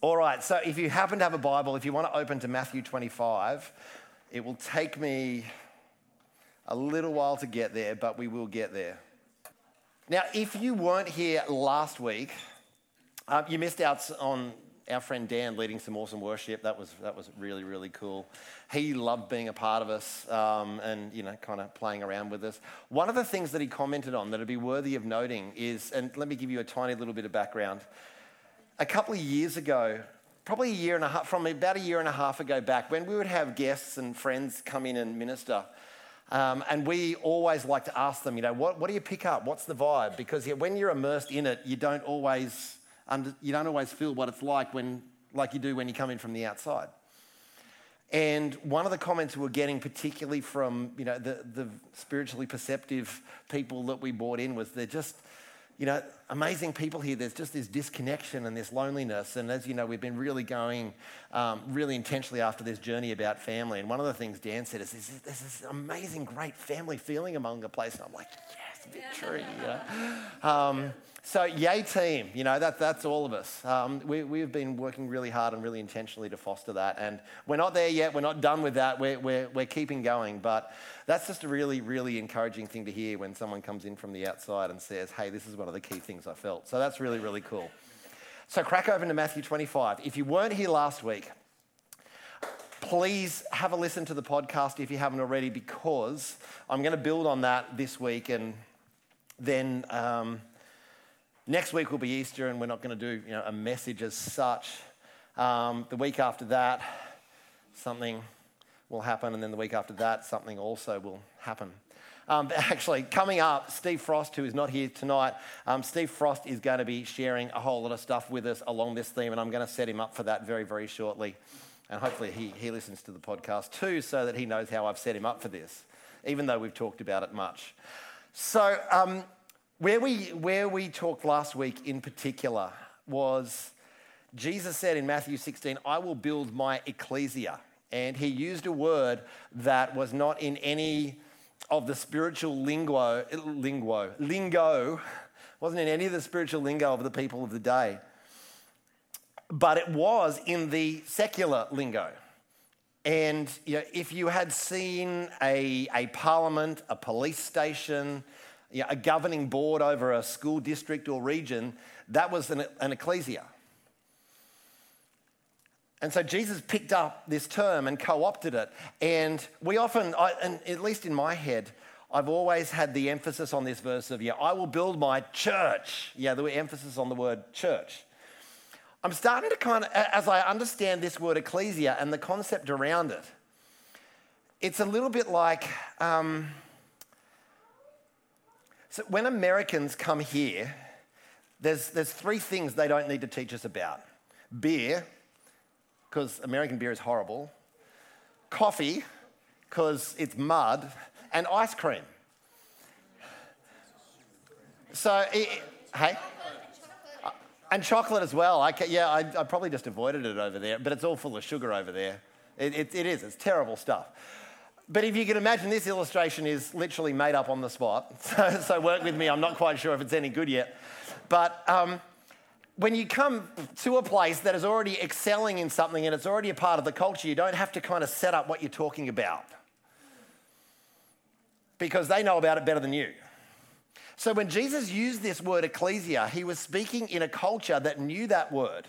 All right, so if you happen to have a Bible, if you want to open to Matthew 25, it will take me a little while to get there, but we will get there. Now, if you weren't here last week, um, you missed out on our friend Dan leading some awesome worship. That was, that was really, really cool. He loved being a part of us um, and, you know, kind of playing around with us. One of the things that he commented on that would be worthy of noting is, and let me give you a tiny little bit of background. A couple of years ago, probably a year and a half, from about a year and a half ago back, when we would have guests and friends come in and minister, um, and we always like to ask them, you know, what, what do you pick up? What's the vibe? Because when you're immersed in it, you don't always under, you don't always feel what it's like when, like you do when you come in from the outside. And one of the comments we were getting, particularly from you know the, the spiritually perceptive people that we brought in, was they're just you know amazing people here. There's just this disconnection and this loneliness. And as you know, we've been really going um, really intentionally after this journey about family. And one of the things Dan said is, "There's this amazing, great family feeling among the place." And I'm like, "Yes, victory!" You know? um, so, yay, team. You know, that, that's all of us. Um, we, we've been working really hard and really intentionally to foster that. And we're not there yet. We're not done with that. We're, we're, we're keeping going. But that's just a really, really encouraging thing to hear when someone comes in from the outside and says, hey, this is one of the key things I felt. So, that's really, really cool. So, crack open to Matthew 25. If you weren't here last week, please have a listen to the podcast if you haven't already, because I'm going to build on that this week and then. Um, Next week will be Easter, and we're not going to do you know, a message as such. Um, the week after that, something will happen, and then the week after that, something also will happen. Um, actually, coming up, Steve Frost, who is not here tonight, um, Steve Frost is going to be sharing a whole lot of stuff with us along this theme, and I'm going to set him up for that very, very shortly. And hopefully, he, he listens to the podcast too, so that he knows how I've set him up for this, even though we've talked about it much. So, um, where we, where we talked last week in particular was Jesus said in Matthew 16, I will build my ecclesia. And he used a word that was not in any of the spiritual lingo, lingo, lingo, wasn't in any of the spiritual lingo of the people of the day. But it was in the secular lingo. And you know, if you had seen a, a parliament, a police station, you know, a governing board over a school district or region, that was an, an ecclesia. And so Jesus picked up this term and co opted it. And we often, I, and at least in my head, I've always had the emphasis on this verse of, yeah, I will build my church. Yeah, the emphasis on the word church. I'm starting to kind of, as I understand this word ecclesia and the concept around it, it's a little bit like, um, so when Americans come here, there's, there's three things they don't need to teach us about beer, because American beer is horrible, coffee, because it's mud, and ice cream. So, it, hey? And chocolate as well. I yeah, I, I, probably just avoided it over there, but it's all full of sugar over there. It, it, it is, it's terrible stuff. But if you can imagine, this illustration is literally made up on the spot. So, so work with me. I'm not quite sure if it's any good yet. But um, when you come to a place that is already excelling in something and it's already a part of the culture, you don't have to kind of set up what you're talking about because they know about it better than you. So when Jesus used this word ecclesia, he was speaking in a culture that knew that word.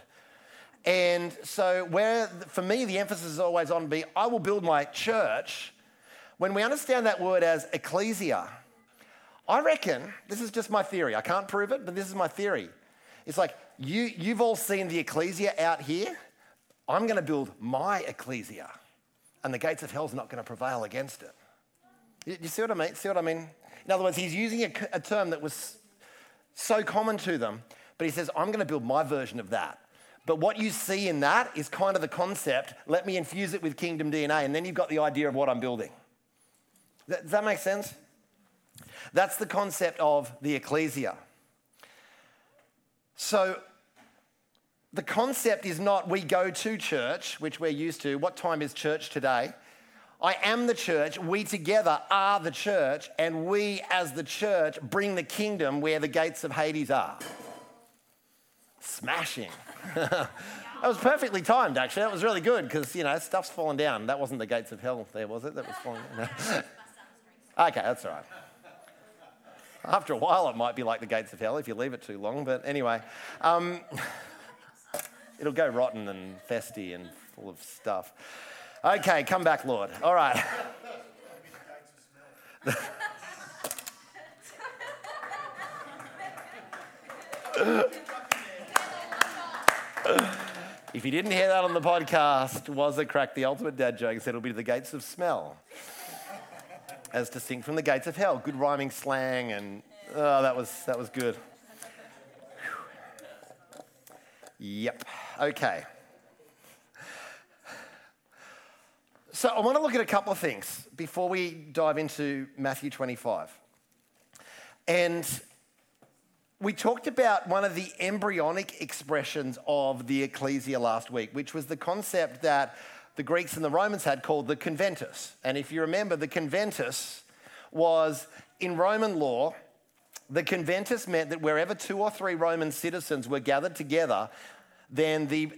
And so, where for me, the emphasis is always on be, I will build my church when we understand that word as ecclesia, I reckon, this is just my theory, I can't prove it, but this is my theory. It's like you, you've all seen the ecclesia out here. I'm going to build my ecclesia, and the gates of hell's not going to prevail against it. You, you, see what I mean? See what I mean? In other words, he's using a, a term that was so common to them, but he says, I'm going to build my version of that. But what you see in that is kind of the concept. Let me infuse it with kingdom DNA, and then you've got the idea of what I'm building. Does that make sense? That's the concept of the ecclesia. So, the concept is not we go to church, which we're used to. What time is church today? I am the church. We together are the church, and we as the church bring the kingdom where the gates of Hades are. Smashing. That was perfectly timed, actually. That was really good because, you know, stuff's falling down. That wasn't the gates of hell there, was it? That was falling down. okay, that's all right. After a while, it might be like the gates of hell if you leave it too long. But anyway, um, it'll go rotten and festy and full of stuff. Okay, come back, Lord. All right. if you didn't hear that on the podcast, was it crack the ultimate dad joke? Said it'll be to the gates of smell as to distinct from the gates of hell. Good rhyming slang, and oh, that was, that was good. Yep. Okay. So I want to look at a couple of things before we dive into Matthew 25. And we talked about one of the embryonic expressions of the ecclesia last week, which was the concept that the Greeks and the Romans had called the conventus. And if you remember, the conventus was in Roman law, the conventus meant that wherever two or three Roman citizens were gathered together, then the,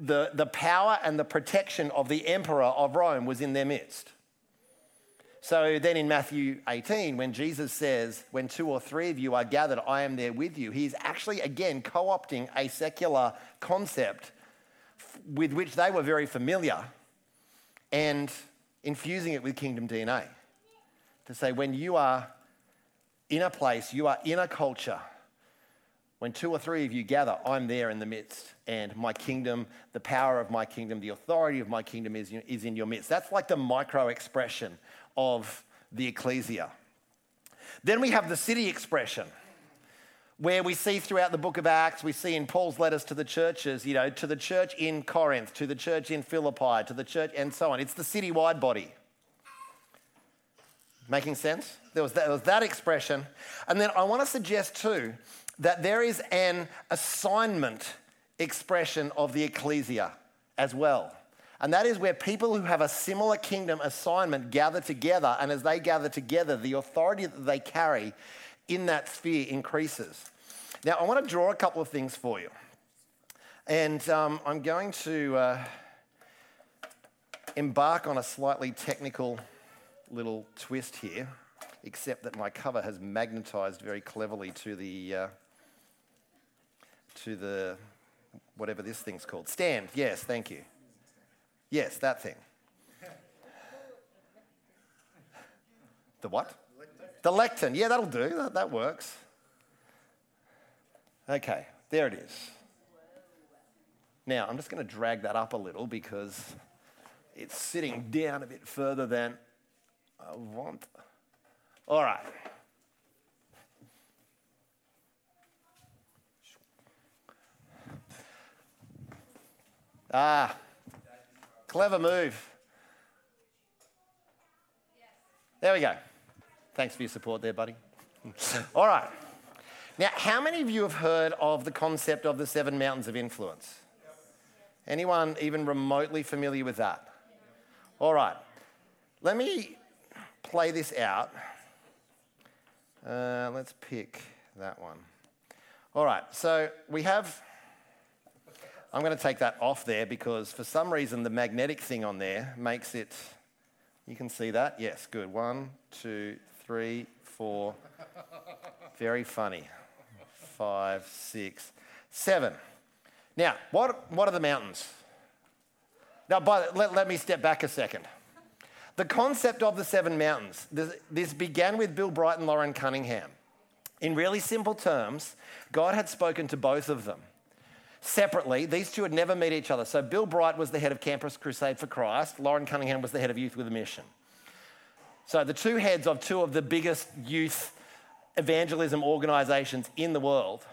the, the power and the protection of the emperor of Rome was in their midst. So then in Matthew 18, when Jesus says, When two or three of you are gathered, I am there with you, he's actually again co opting a secular concept with which they were very familiar and infusing it with kingdom DNA. To say, when you are in a place, you are in a culture, when two or three of you gather, I'm there in the midst, and my kingdom, the power of my kingdom, the authority of my kingdom is, is in your midst. That's like the micro expression of the ecclesia. Then we have the city expression where we see throughout the book of Acts, we see in Paul's letters to the churches, you know, to the church in Corinth, to the church in Philippi, to the church, and so on. It's the city-wide body. Making sense? There was, that, there was that expression. And then I want to suggest too that there is an assignment expression of the ecclesia as well. And that is where people who have a similar kingdom assignment gather together, and as they gather together, the authority that they carry in that sphere increases. Now, I want to draw a couple of things for you. And um, I'm going to uh, embark on a slightly technical little twist here, except that my cover has magnetized very cleverly to the, uh, to the, whatever this thing's called. Stand, yes, thank you. Yes, that thing. The what? The lectern. Yeah, that'll do. That, that works. Okay, there it is. Now, I'm just going to drag that up a little because it's sitting down a bit further than I want. All right. Ah, clever move. There we go. Thanks for your support there, buddy. All right. Now, how many of you have heard of the concept of the seven mountains of influence? Anyone even remotely familiar with that? All right. Let me play this out. Uh, let's pick that one. All right. So we have. I'm going to take that off there because for some reason the magnetic thing on there makes it. You can see that? Yes, good. One, two, three, four. Very funny five, six, seven. Now, what, what are the mountains? Now, but let, let me step back a second. The concept of the seven mountains, this, this began with Bill Bright and Loren Cunningham. In really simple terms, God had spoken to both of them. Separately, these two had never met each other. So Bill Bright was the head of Campus Crusade for Christ, Loren Cunningham was the head of Youth with a Mission. So the two heads of two of the biggest youth evangelism organizations in the world.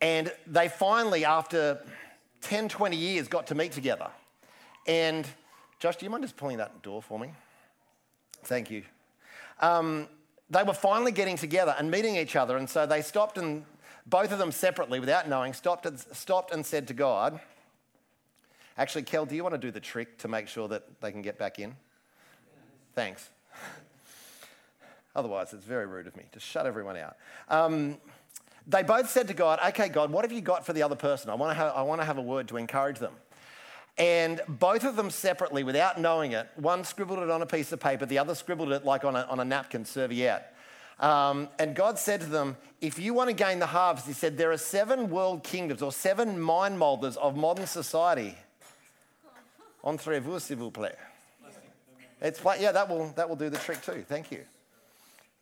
And they finally, after 10, 20 years, got to meet together. And Josh, do you mind just pulling that door for me? Thank you. Um, they were finally getting together and meeting each other. And so they stopped and both of them separately, without knowing, stopped and, stopped and said to God, Actually, Kel, do you want to do the trick to make sure that they can get back in? Thanks. Otherwise, it's very rude of me to shut everyone out. Um, they both said to God, Okay, God, what have you got for the other person? I want to have, have a word to encourage them. And both of them separately, without knowing it, one scribbled it on a piece of paper, the other scribbled it like on a, on a napkin, serviette. Um, and God said to them, If you want to gain the harvest, He said, there are seven world kingdoms or seven mind molders of modern society. Entrez-vous, s'il vous plaît. It's, yeah, that will, that will do the trick too. Thank you.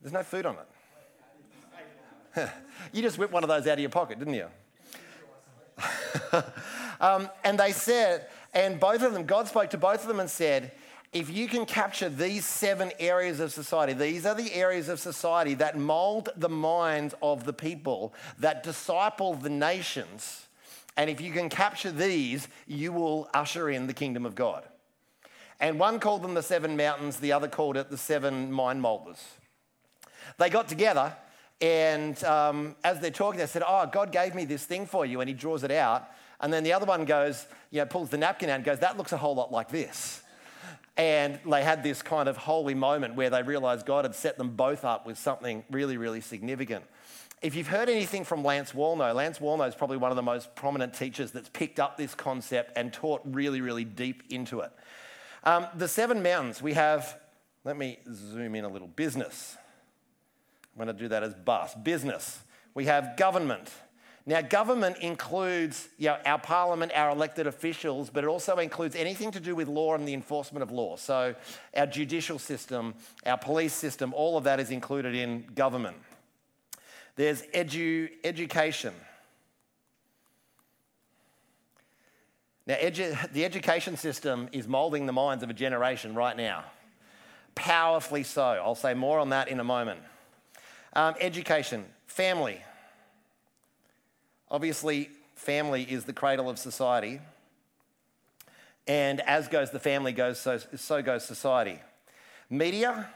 There's no food on it. you just whipped one of those out of your pocket, didn't you? um, and they said, and both of them, God spoke to both of them and said, if you can capture these seven areas of society, these are the areas of society that mold the minds of the people, that disciple the nations. And if you can capture these, you will usher in the kingdom of God. And one called them the seven mountains, the other called it the seven mind molders. They got together, and um, as they're talking, they said, Oh, God gave me this thing for you. And he draws it out. And then the other one goes, you know, pulls the napkin out and goes, That looks a whole lot like this. And they had this kind of holy moment where they realized God had set them both up with something really, really significant. If you've heard anything from Lance Wallnau, Lance Wallnau is probably one of the most prominent teachers that's picked up this concept and taught really, really deep into it. Um, the seven mountains, we have, let me zoom in a little business. I'm going to do that as bus. Business. We have government. Now, government includes you know, our parliament, our elected officials, but it also includes anything to do with law and the enforcement of law. So, our judicial system, our police system, all of that is included in government. There's edu- education. Now, edu- the education system is moulding the minds of a generation right now. Powerfully so. I'll say more on that in a moment. Um, education, family. Obviously, family is the cradle of society. And as goes the family, goes so, so goes society. Media.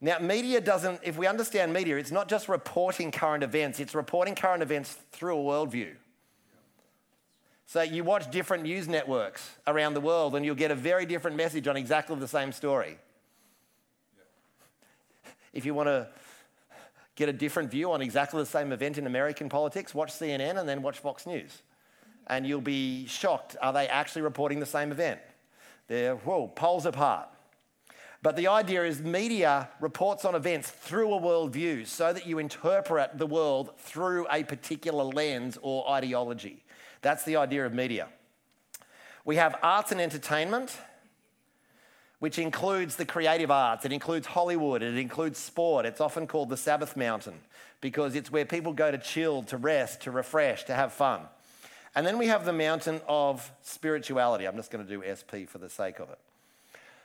Now, media doesn't, if we understand media, it's not just reporting current events, it's reporting current events through a worldview. So you watch different news networks around the world and you'll get a very different message on exactly the same story. If you want to get a different view on exactly the same event in American politics, watch CNN and then watch Fox News. And you'll be shocked. Are they actually reporting the same event? They're, whoa, poles apart. But the idea is media reports on events through a worldview so that you interpret the world through a particular lens or ideology. That's the idea of media. We have arts and entertainment which includes the creative arts, it includes Hollywood, it includes sport. It's often called the Sabbath Mountain because it's where people go to chill, to rest, to refresh, to have fun. And then we have the mountain of spirituality. I'm just going to do SP for the sake of it.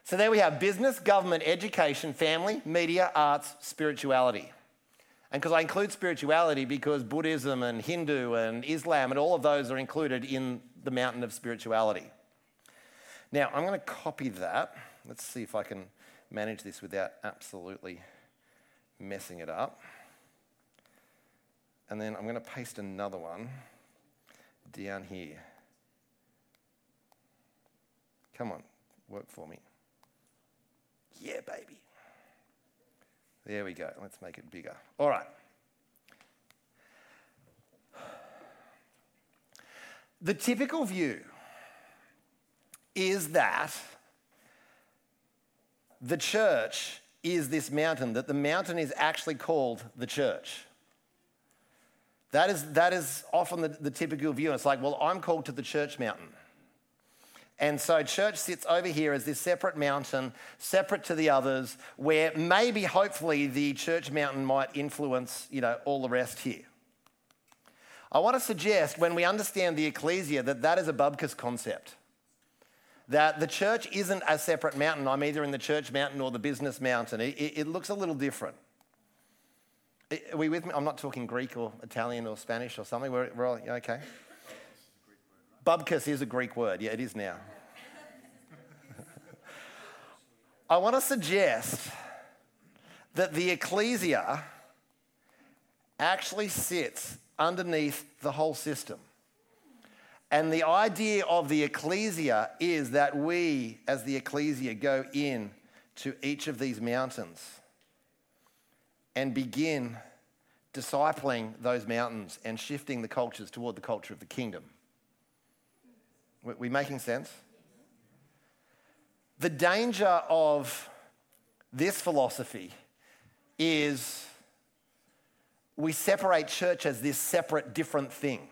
So there we have business, government, education, family, media, arts, spirituality. And because I include spirituality because Buddhism and Hindu and Islam and all of those are included in the mountain of spirituality. Now, I'm going to copy that. Let's see if I can manage this without absolutely messing it up. And then I'm going to paste another one down here. Come on, work for me. Yeah, baby. There we go. Let's make it bigger. All right. The typical view is that the church is this mountain, that the mountain is actually called the church. That is, that is often the, the typical view. It's like, well, I'm called to the church mountain. And so church sits over here as this separate mountain, separate to the others, where maybe, hopefully, the church mountain might influence, you know, all the rest here. I want to suggest when we understand the ecclesia that that is a Bubkus concept that the church isn't a separate mountain. I'm either in the church mountain or the business mountain. It, it, it looks a little different. Are we with me? I'm not talking Greek or Italian or Spanish or something. We're, we're all okay. Bubkus is a Greek word. Yeah, it is now. I want to suggest that the ecclesia actually sits underneath the whole system. And the idea of the ecclesia is that we, as the ecclesia, go in to each of these mountains and begin discipling those mountains and shifting the cultures toward the culture of the kingdom. We, making sense? The danger of this philosophy is we separate church as this separate, different thing.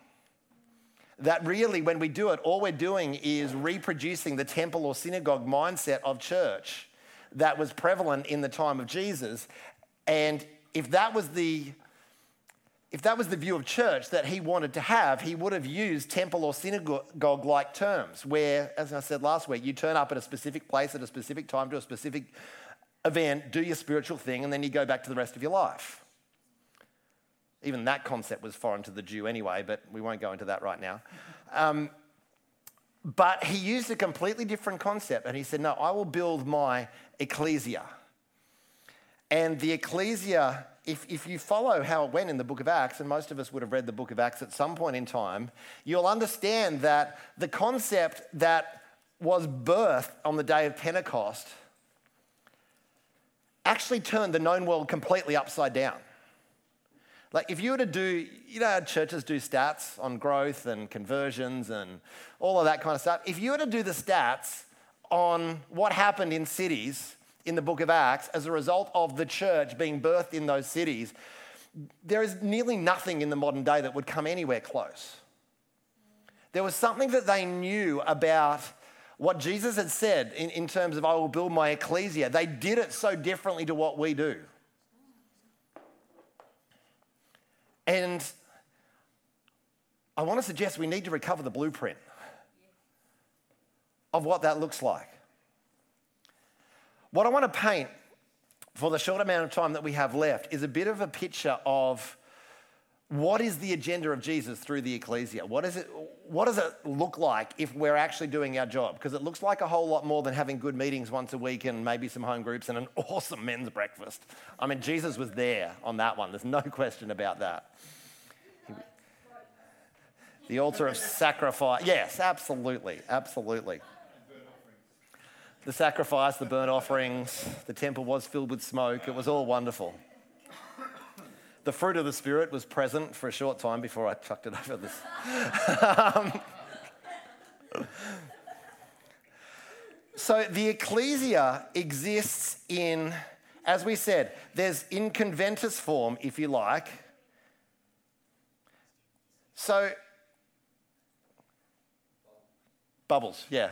That really, when we do it, all we're doing is reproducing the temple or synagogue mindset of church that was prevalent in the time of Jesus. And if that was the if that was the view of church that he wanted to have, he would have used temple or synagogue like terms, where, as I said last week, you turn up at a specific place at a specific time to a specific event, do your spiritual thing, and then you go back to the rest of your life. Even that concept was foreign to the Jew anyway, but we won't go into that right now. Um, but he used a completely different concept, and he said, No, I will build my ecclesia. And the ecclesia, if, if you follow how it went in the book of Acts, and most of us would have read the book of Acts at some point in time, you'll understand that the concept that was birthed on the day of Pentecost actually turned the known world completely upside down. Like, if you were to do, you know, churches do stats on growth and conversions and all of that kind of stuff. If you were to do the stats on what happened in cities in the book of Acts as a result of the church being birthed in those cities, there is nearly nothing in the modern day that would come anywhere close. There was something that they knew about what Jesus had said in, in terms of, I will build my ecclesia. They did it so differently to what we do. And I want to suggest we need to recover the blueprint of what that looks like. What I want to paint for the short amount of time that we have left is a bit of a picture of what is the agenda of Jesus through the ecclesia? What, is it, what does it look like if we're actually doing our job? Because it looks like a whole lot more than having good meetings once a week and maybe some home groups and an awesome men's breakfast. I mean, Jesus was there on that one, there's no question about that. The altar of sacrifice. Yes, absolutely, absolutely. The sacrifice, the burnt offerings, the temple was filled with smoke. It was all wonderful. The fruit of the Spirit was present for a short time before I chucked it over this. so the ecclesia exists in, as we said, there's in conventus form, if you like. So, bubbles, yeah.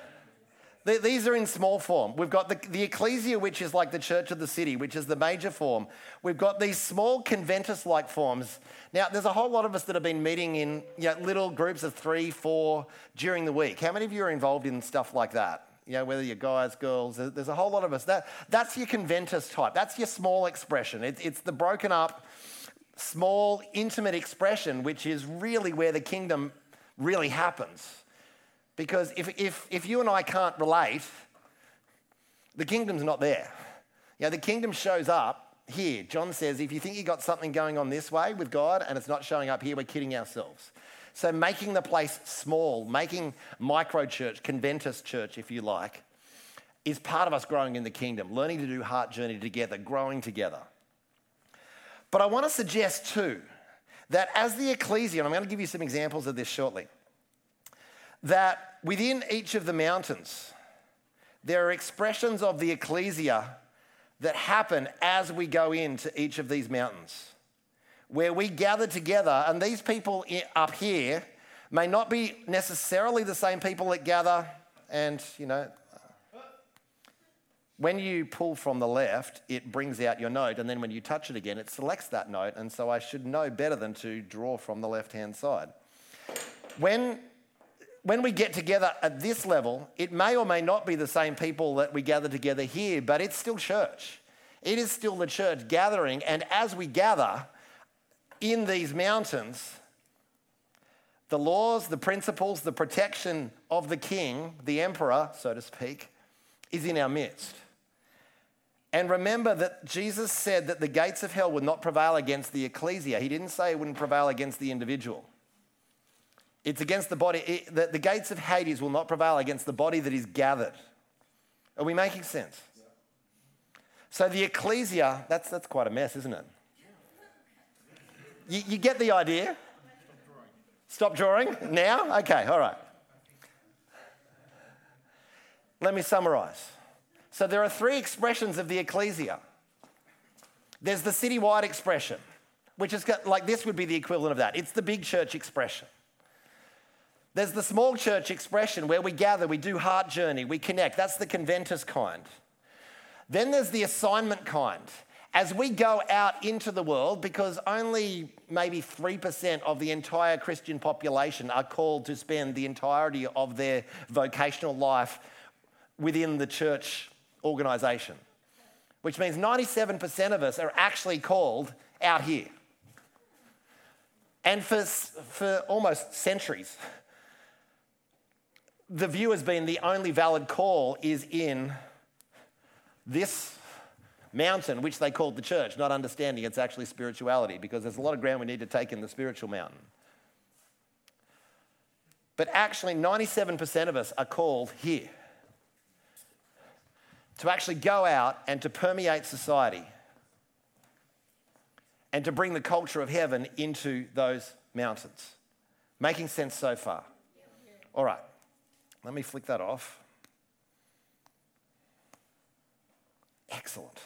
These are in small form. We've got the, the ecclesia, which is like the church of the city, which is the major form. We've got these small conventus like forms. Now, there's a whole lot of us that have been meeting in you know, little groups of three, four during the week. How many of you are involved in stuff like that? You know, whether you're guys, girls, there's a whole lot of us. That, that's your conventus type. That's your small expression. It, it's the broken up, small, intimate expression, which is really where the kingdom really happens. Because if, if, if you and I can't relate, the kingdom's not there. You know, the kingdom shows up here. John says, if you think you got something going on this way with God and it's not showing up here, we're kidding ourselves. So making the place small, making micro church, conventus church, if you like, is part of us growing in the kingdom, learning to do heart journey together, growing together. But I want to suggest too that as the ecclesia, and I'm going to give you some examples of this shortly, that within each of the mountains, there are expressions of the ecclesia that happen as we go into each of these mountains, where we gather together, and these people up here may not be necessarily the same people that gather, and you know, when you pull from the left, it brings out your note, and then when you touch it again, it selects that note, and so I should know better than to draw from the left hand side. When when we get together at this level, it may or may not be the same people that we gather together here, but it's still church. It is still the church gathering. And as we gather in these mountains, the laws, the principles, the protection of the king, the emperor, so to speak, is in our midst. And remember that Jesus said that the gates of hell would not prevail against the ecclesia. He didn't say it wouldn't prevail against the individual. It's against the body. It, the, the gates of Hades will not prevail against the body that is gathered. Are we making sense? So the ecclesia, that's, that's quite a mess, isn't it? You, you get the idea? Stop drawing now? Okay, all right. Let me summarize. So there are three expressions of the ecclesia. There's the citywide expression, which is like this would be the equivalent of that. It's the big church expression. There's the small church expression where we gather, we do heart journey, we connect. That's the conventus kind. Then there's the assignment kind. As we go out into the world, because only maybe 3% of the entire Christian population are called to spend the entirety of their vocational life within the church organisation, which means 97% of us are actually called out here. And for, for almost centuries, the view has been the only valid call is in this mountain, which they called the church, not understanding it's actually spirituality, because there's a lot of ground we need to take in the spiritual mountain. But actually, 97% of us are called here to actually go out and to permeate society and to bring the culture of heaven into those mountains. Making sense so far? All right, let me flick that off. Excellent.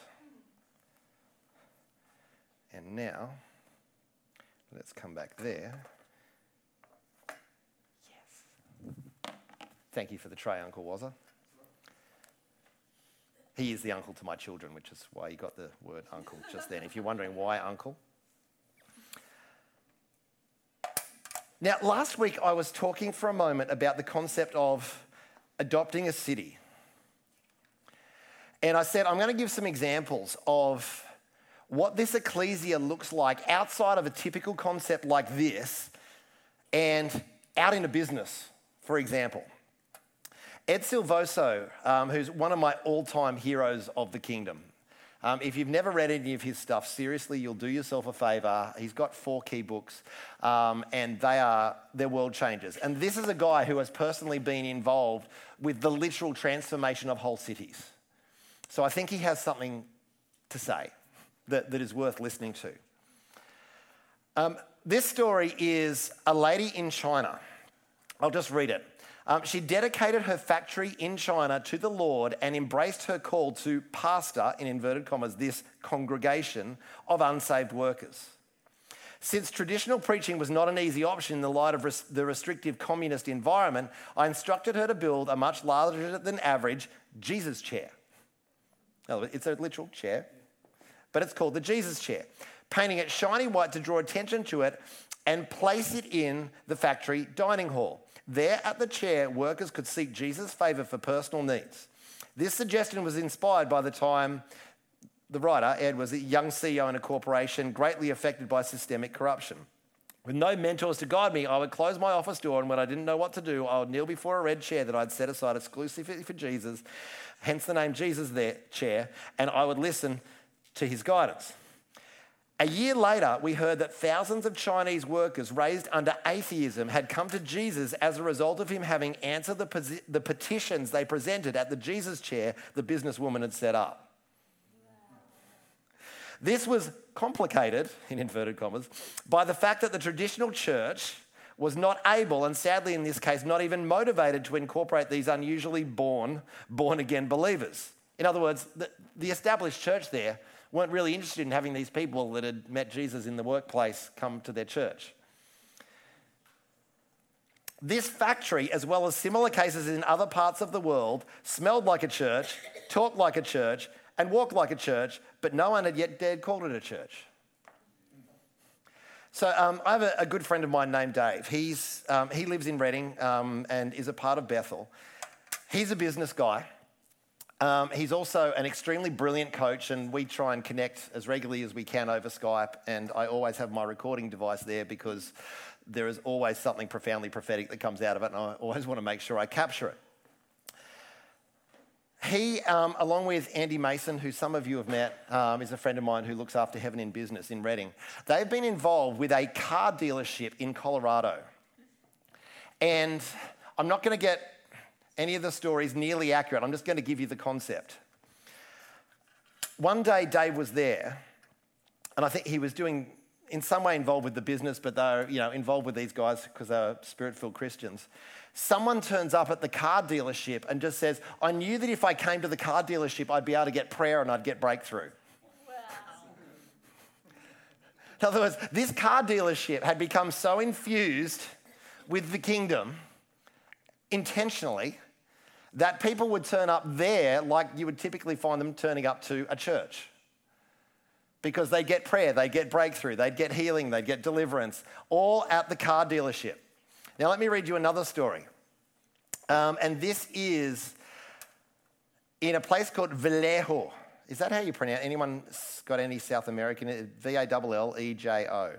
And now, let's come back there. Yes. Thank you for the tray, Uncle Wazza. He is the uncle to my children, which is why he got the word uncle just then. If you're wondering why uncle. Now, last week I was talking for a moment about the concept of adopting a city. And I said, I'm going to give some examples of what this ecclesia looks like outside of a typical concept like this and out in a business, for example. Ed Silvoso, um, who's one of my all time heroes of the kingdom. Um, if you've never read any of his stuff, seriously, you'll do yourself a favor. He's got four key books, um, and they are they're world changers. And this is a guy who has personally been involved with the literal transformation of whole cities. So I think he has something to say that, that is worth listening to. Um, this story is a lady in China. I'll just read it. Um, she dedicated her factory in China to the Lord and embraced her call to pastor, in inverted commas, this congregation of unsaved workers. Since traditional preaching was not an easy option in the light of res- the restrictive communist environment, I instructed her to build a much larger than average Jesus chair. It's a literal chair, but it's called the Jesus chair. Painting it shiny white to draw attention to it and place it in the factory dining hall. There at the chair, workers could seek Jesus' favour for personal needs. This suggestion was inspired by the time the writer, Ed, was a young CEO in a corporation greatly affected by systemic corruption. With no mentors to guide me, I would close my office door, and when I didn't know what to do, I would kneel before a red chair that I'd set aside exclusively for Jesus, hence the name Jesus there, chair, and I would listen to his guidance. A year later, we heard that thousands of Chinese workers raised under atheism had come to Jesus as a result of him having answered the, the petitions they presented at the Jesus chair the businesswoman had set up. This was complicated, in inverted commas, by the fact that the traditional church was not able, and sadly in this case, not even motivated to incorporate these unusually born, born again believers. In other words, the, the established church there weren't really interested in having these people that had met Jesus in the workplace come to their church. This factory, as well as similar cases in other parts of the world, smelled like a church, talked like a church, and walked like a church, but no one had yet dared call it a church. So um, I have a, a, good friend of mine named Dave. He's, um, he lives in Redding um, and is a part of Bethel. He's a business guy. Um, he's also an extremely brilliant coach, and we try and connect as regularly as we can over Skype. And I always have my recording device there because there is always something profoundly prophetic that comes out of it, and I always want to make sure I capture it. He, um, along with Andy Mason, who some of you have met, um, is a friend of mine who looks after Heaven in Business in Redding. They've been involved with a car dealership in Colorado. And I'm not going to get any of the stories nearly accurate. I'm just going to give you the concept. One day, Dave was there, and I think he was doing, in some way involved with the business, but they're you know, involved with these guys because they're spirit filled Christians. Someone turns up at the car dealership and just says, I knew that if I came to the car dealership, I'd be able to get prayer and I'd get breakthrough. In other words, this car dealership had become so infused with the kingdom intentionally that people would turn up there like you would typically find them turning up to a church because they get prayer, they get breakthrough, they'd get healing, they'd get deliverance, all at the car dealership. Now, let me read you another story. Um, and this is in a place called Vallejo. Is that how you pronounce? Anyone got any South American? V A L L E J O.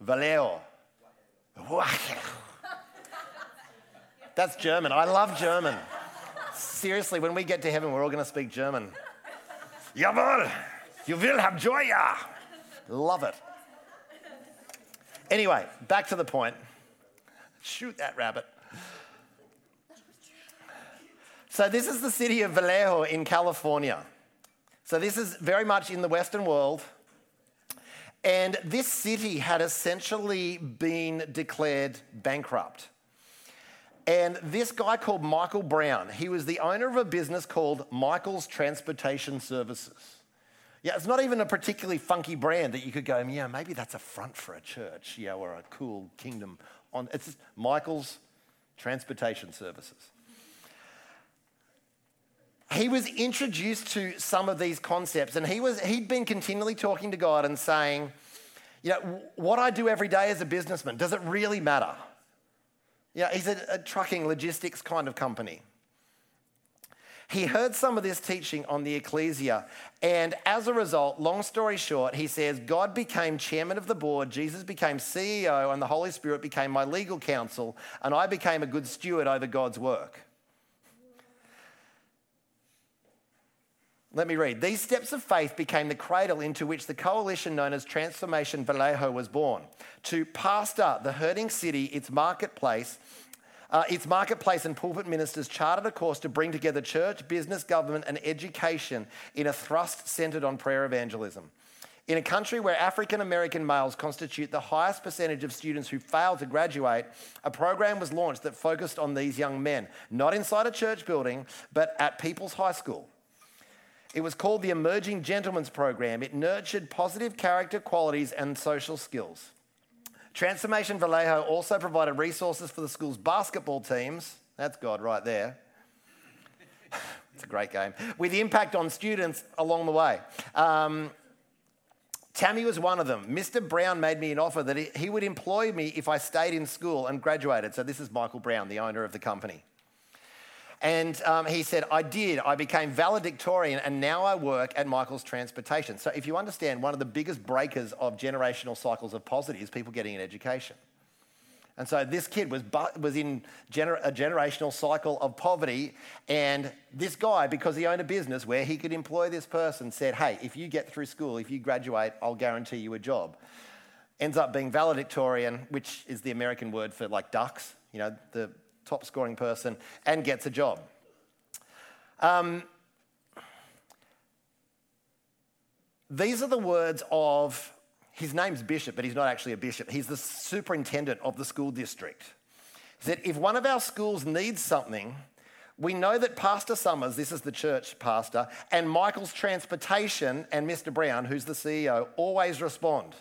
Vallejo. That's German. I love German. Seriously, when we get to heaven, we're all going to speak German. Jawohl! You will have joy. Love it. Anyway, back to the point. Shoot that rabbit. So, this is the city of Vallejo in California. So, this is very much in the Western world. And this city had essentially been declared bankrupt. And this guy called Michael Brown, he was the owner of a business called Michael's Transportation Services. Yeah, it's not even a particularly funky brand that you could go, yeah, maybe that's a front for a church, yeah, or a cool kingdom. On it's Michael's Transportation Services. He was introduced to some of these concepts, and he was he'd been continually talking to God and saying, you know, what I do every day as a businessman, does it really matter? Yeah, he's a, a trucking logistics kind of company. He heard some of this teaching on the ecclesia, and as a result, long story short, he says, God became chairman of the board, Jesus became CEO, and the Holy Spirit became my legal counsel, and I became a good steward over God's work. Let me read. These steps of faith became the cradle into which the coalition known as Transformation Vallejo was born. To pastor the hurting city, its marketplace, uh, its marketplace and pulpit ministers charted a course to bring together church, business, government, and education in a thrust centered on prayer evangelism. In a country where African American males constitute the highest percentage of students who fail to graduate, a program was launched that focused on these young men, not inside a church building, but at People's High School. It was called the Emerging Gentlemen's Program. It nurtured positive character qualities and social skills. Transformation Vallejo also provided resources for the school's basketball teams. That's God right there. it's a great game. With impact on students along the way. Um, Tammy was one of them. Mr. Brown made me an offer that he would employ me if I stayed in school and graduated. So, this is Michael Brown, the owner of the company. And um, he said, I did. I became valedictorian and now I work at Michael's Transportation. So, if you understand, one of the biggest breakers of generational cycles of poverty is people getting an education. And so this kid was, was in gener- a generational cycle of poverty. And this guy, because he owned a business where he could employ this person, said, Hey, if you get through school, if you graduate, I'll guarantee you a job. Ends up being valedictorian, which is the American word for like ducks, you know, the top scoring person, and gets a job. Um, these are the words of his name's Bishop, but he's not actually a bishop. He's the superintendent of the school district. He said, If one of our schools needs something, we know that Pastor Summers, this is the church pastor, and Michael's Transportation and Mr. Brown, who's the CEO, always respond.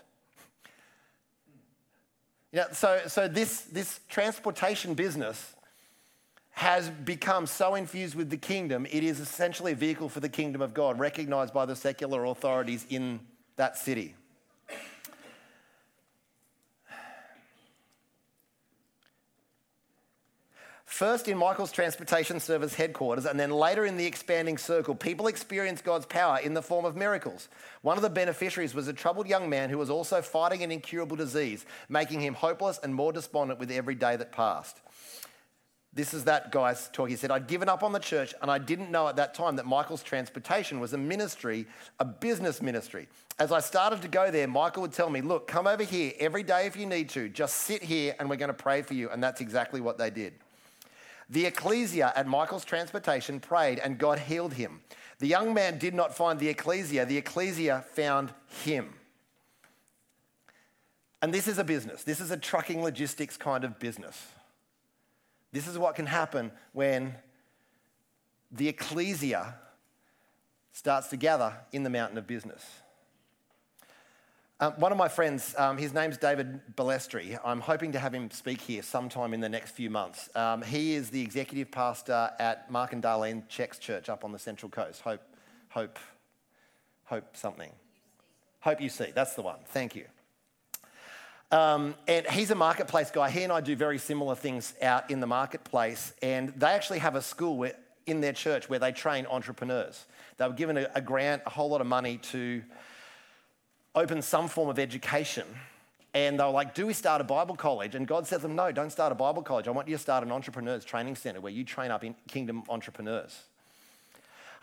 You know, so, so this, this transportation business has become so infused with the kingdom, it is essentially a vehicle for the kingdom of God, recognized by the secular authorities in that city. First in Michael's Transportation Service headquarters, and then later in the expanding circle, people experienced God's power in the form of miracles. One of the beneficiaries was a troubled young man who was also fighting an incurable disease, making him hopeless and more despondent with every day that passed. This is that guy's talk. He said, I'd given up on the church and I didn't know at that time that Michael's transportation was a ministry, a business ministry. As I started to go there, Michael would tell me, Look, come over here every day if you need to. Just sit here and we're going to pray for you. And that's exactly what they did. The ecclesia at Michael's transportation prayed and God healed him. The young man did not find the ecclesia, the ecclesia found him. And this is a business. This is a trucking logistics kind of business. This is what can happen when the ecclesia starts to gather in the mountain of business. Um, one of my friends, um, his name's David Balestri. I'm hoping to have him speak here sometime in the next few months. Um, he is the executive pastor at Mark and Darlene Zschech's Church up on the Central Coast. Hope, hope, hope something. HopeUC. That's the one. Thank you. Um, and he's a marketplace guy. He and I do very similar things out in the marketplace. And they actually have a school where, in their church where they train entrepreneurs. They were given a, a grant, a whole lot of money to open some form of education. And they were like, Do we start a Bible college? And God said to them, No, don't start a Bible college. I want you to start an entrepreneurs training center where you train up in kingdom entrepreneurs.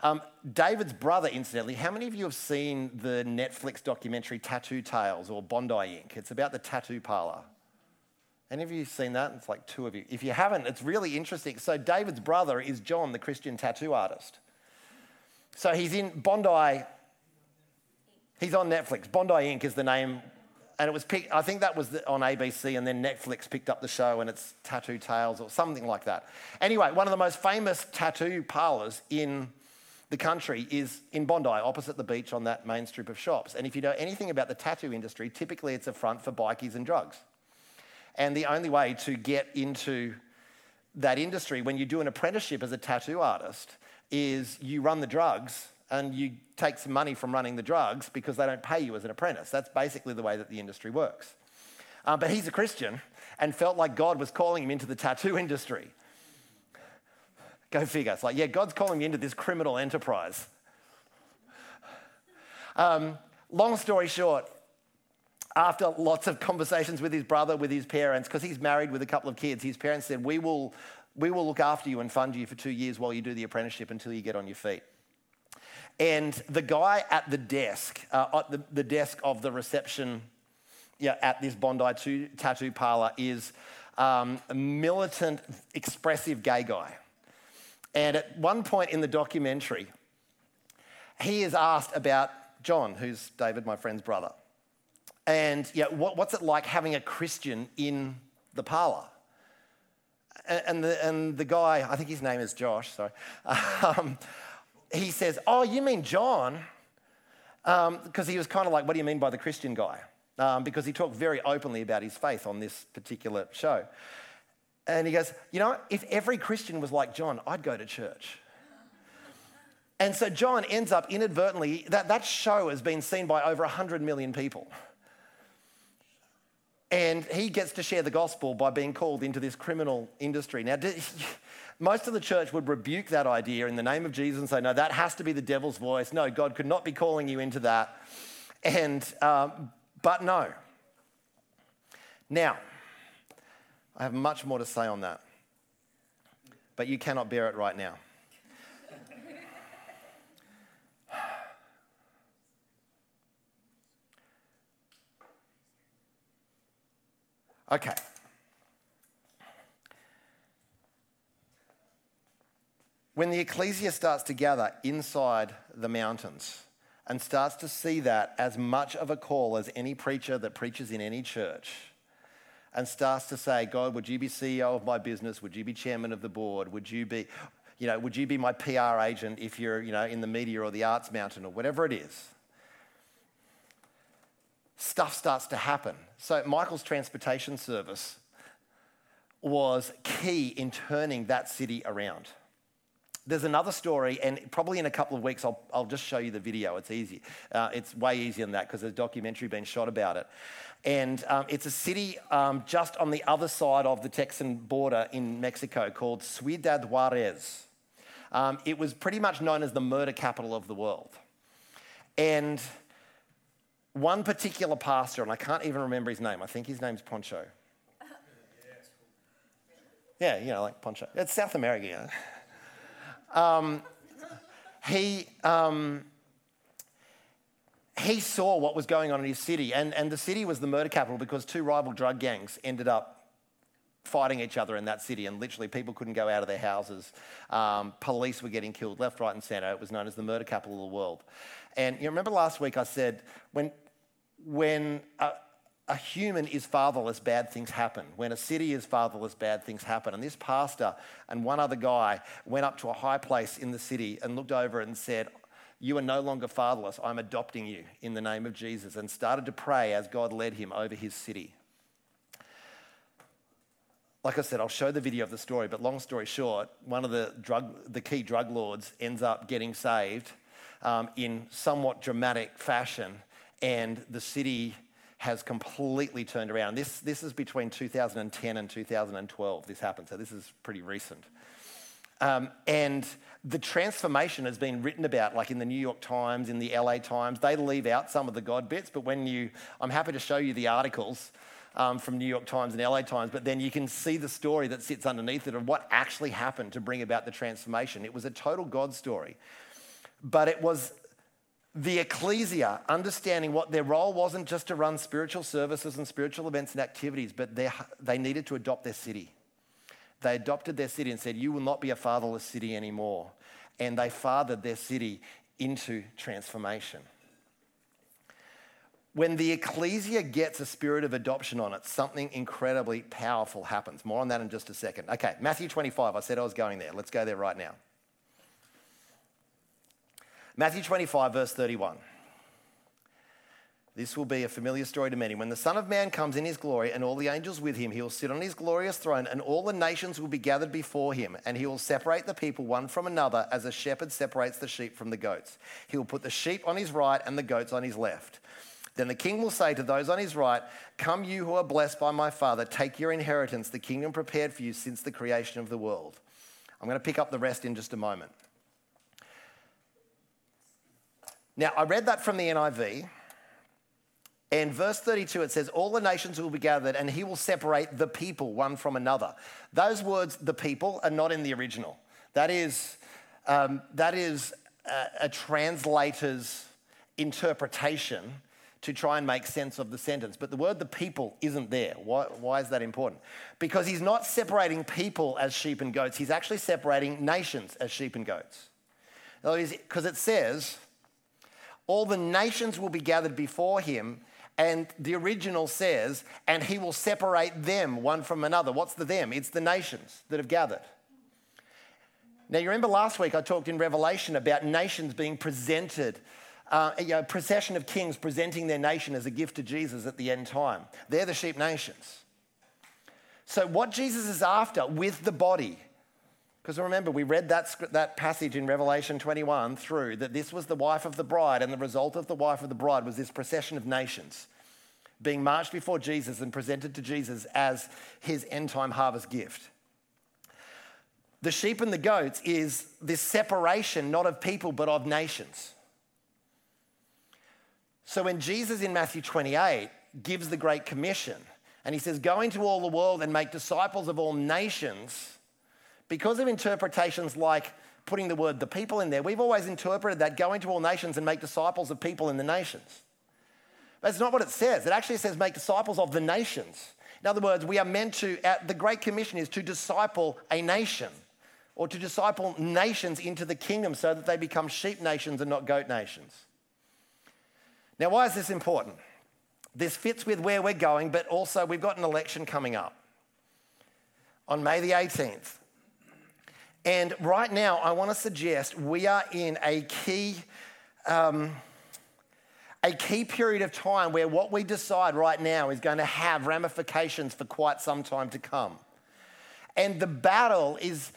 Um, David's brother, incidentally, how many of you have seen the Netflix documentary Tattoo Tales or Bondi Ink? It's about the tattoo parlor. Any of you seen that? It's like two of you. If you haven't, it's really interesting. So, David's brother is John, the Christian tattoo artist. So, he's in Bondi He's on Netflix. Bondi Ink. is the name, and it was picked, I think that was on ABC, and then Netflix picked up the show, and it's Tattoo Tales or something like that. Anyway, one of the most famous tattoo parlors in the country is in Bondi, opposite the beach on that main strip of shops. And if you know anything about the tattoo industry, typically it's a front for bikies and drugs. And the only way to get into that industry when you do an apprenticeship as a tattoo artist is you run the drugs and you take some money from running the drugs because they don't pay you as an apprentice. That's basically the way that the industry works. Um, but he's a Christian and felt like God was calling him into the tattoo industry. Go figure. It's like, yeah, God's calling me into this criminal enterprise. Um, long story short, after lots of conversations with his brother, with his parents, because he's married with a couple of kids, his parents said, we will, we will look after you and fund you for two years while you do the apprenticeship until you get on your feet. And the guy at the desk, uh, at the, the, desk of the reception yeah, at this Bondi tattoo parlor, is um, a militant, expressive gay guy. And at one point in the documentary, he is asked about John, who's David, my friend's brother. And yeah, what, what's it like having a Christian in the parlor? And the, and the guy, I think his name is Josh, sorry. Um, he says, Oh, you mean John? Because um, he was kind of like, What do you mean by the Christian guy? Um, because he talked very openly about his faith on this particular show. And he goes, You know, if every Christian was like John, I'd go to church. And so John ends up inadvertently, that, that show has been seen by over 100 million people. And he gets to share the gospel by being called into this criminal industry. Now, most of the church would rebuke that idea in the name of Jesus and say, no, that has to be the devil's voice. No, God could not be calling you into that. And, um, but no. Now, I have much more to say on that, but you cannot bear it right now. Okay. When the ecclesia starts to gather inside the mountains and starts to see that as much of a call as any preacher that preaches in any church, and starts to say, God, would you be CEO of my business? Would you be chairman of the board? Would you be, you know, would you be my PR agent if you're, you know, in the media or the arts mountain or whatever it is? Stuff starts to happen. So Michael's transportation service was key in turning that city around. There's another story, and probably in a couple of weeks, I'll, I'll just show you the video. It's easy. Uh, it's way easier than that because there's a documentary being shot about it. And um, it's a city um, just on the other side of the Texan border in Mexico called Ciudad Juarez. Um, it was pretty much known as the murder capital of the world. And one particular pastor, and I can't even remember his name, I think his name's Poncho. Yeah, you know, like Poncho. It's South America. Um, he, um, he saw what was going on in his city, and, and the city was the murder capital because two rival drug gangs ended up fighting each other in that city, and literally people couldn't go out of their houses. Um, police were getting killed left, right, and centre. It was known as the murder capital of the world. And you remember last week I said when, when a, a human is fatherless, bad things happen. When a city is fatherless, bad things happen. And this pastor and one other guy went up to a high place in the city and looked over and said, You are no longer fatherless. I'm adopting you in the name of Jesus. And started to pray as God led him over his city. Like I said, I'll show the video of the story, but long story short, one of the, drug, the key drug lords ends up getting saved um, in somewhat dramatic fashion, and the city has completely turned around. This, this is between 2010 and 2012, this happened, so this is pretty recent. Um, and the transformation has been written about, like in the New York Times, in the LA Times. They leave out some of the God bits, but when you, I'm happy to show you the articles um, from New York Times and LA Times, but then you can see the story that sits underneath it of what actually happened to bring about the transformation. It was a total God story, but it was the ecclesia understanding what their role wasn't just to run spiritual services and spiritual events and activities, but they needed to adopt their city. They adopted their city and said, You will not be a fatherless city anymore. And they fathered their city into transformation. When the ecclesia gets a spirit of adoption on it, something incredibly powerful happens. More on that in just a second. Okay, Matthew 25. I said I was going there. Let's go there right now. Matthew 25, verse 31. This will be a familiar story to many. When the Son of Man comes in his glory and all the angels with him, he will sit on his glorious throne, and all the nations will be gathered before him, and he will separate the people one from another as a shepherd separates the sheep from the goats. He will put the sheep on his right and the goats on his left. Then the king will say to those on his right, Come, you who are blessed by my Father, take your inheritance, the kingdom prepared for you since the creation of the world. I'm going to pick up the rest in just a moment. Now, I read that from the NIV. And verse 32, it says, All the nations will be gathered, and he will separate the people one from another. Those words, the people, are not in the original. That is, um, that is a, a translator's interpretation to try and make sense of the sentence. But the word the people isn't there. Why, why is that important? Because he's not separating people as sheep and goats, he's actually separating nations as sheep and goats. Because it says, all the nations will be gathered before him. And the original says, and he will separate them one from another. What's the them? It's the nations that have gathered. Now, you remember last week I talked in Revelation about nations being presented, uh, a procession of kings presenting their nation as a gift to Jesus at the end time. They're the sheep nations. So, what Jesus is after with the body because remember, we read that, that passage in Revelation 21 through that this was the wife of the bride, and the result of the wife of the bride was this procession of nations being marched before Jesus and presented to Jesus as his end time harvest gift. The sheep and the goats is this separation not of people but of nations. So when Jesus in Matthew 28 gives the Great Commission and he says, Go into all the world and make disciples of all nations because of interpretations like putting the word the people in there, we've always interpreted that go into all nations and make disciples of people in the nations. That's not what it says. It actually says make disciples of the nations. In other words, we are meant to, the Great Commission is to disciple a nation or to disciple nations into the kingdom so that they become sheep nations and not goat nations. Now, why is this important? This fits with where we're going, but also we've got an election coming up on May the 18th. And right now, I want to suggest we are in a key, um, a key period of time where what we decide right now is going to have ramifications for quite some time to come. And the battle is,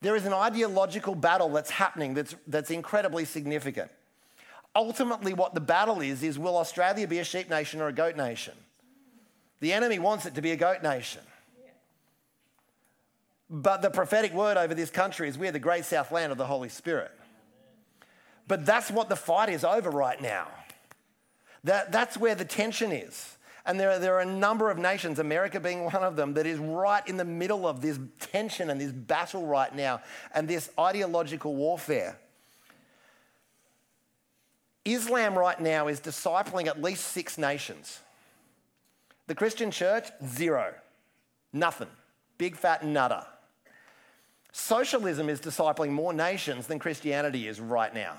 there is an ideological battle that's happening that's, that's incredibly significant. Ultimately, what the battle is, is will Australia be a sheep nation or a goat nation? The enemy wants it to be a goat nation. But the prophetic word over this country is we're the great south land of the Holy Spirit. But that's what the fight is over right now. That, that's where the tension is. And there are, there are a number of nations, America being one of them, that is right in the middle of this tension and this battle right now and this ideological warfare. Islam right now is discipling at least six nations. The Christian church, zero. Nothing. Big fat nutter. Socialism is discipling more nations than Christianity is right now.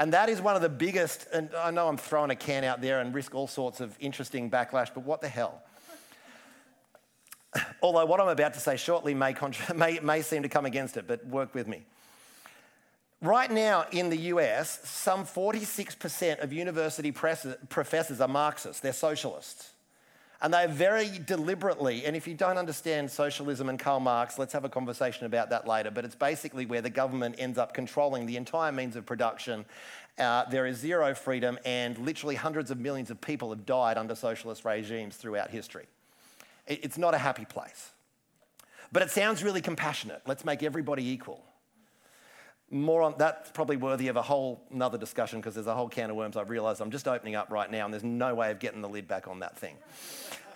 And that is one of the biggest, and I know I'm throwing a can out there and risk all sorts of interesting backlash, but what the hell? Although what I'm about to say shortly may, contra- may, may seem to come against it, but work with me. Right now in the US, some 46% of university professors are Marxists, they're socialists. And they very deliberately, and if you don't understand socialism and Karl Marx, let's have a conversation about that later. But it's basically where the government ends up controlling the entire means of production. Uh, there is zero freedom, and literally hundreds of millions of people have died under socialist regimes throughout history. It's not a happy place. But it sounds really compassionate. Let's make everybody equal more on that's probably worthy of a whole another discussion because there's a whole can of worms I've realized I'm just opening up right now and there's no way of getting the lid back on that thing.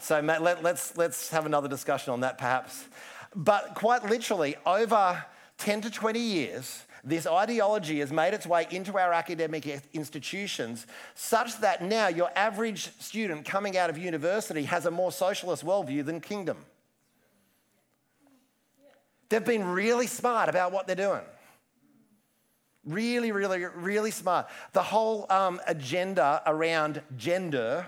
So Matt, let, let's, let's have another discussion on that perhaps. But quite literally, over 10 to 20 years, this ideology has made its way into our academic institutions such that now your average student coming out of university has a more socialist worldview than kingdom. They've been really smart about what they're doing. Really, really, really smart. The whole um, agenda around gender,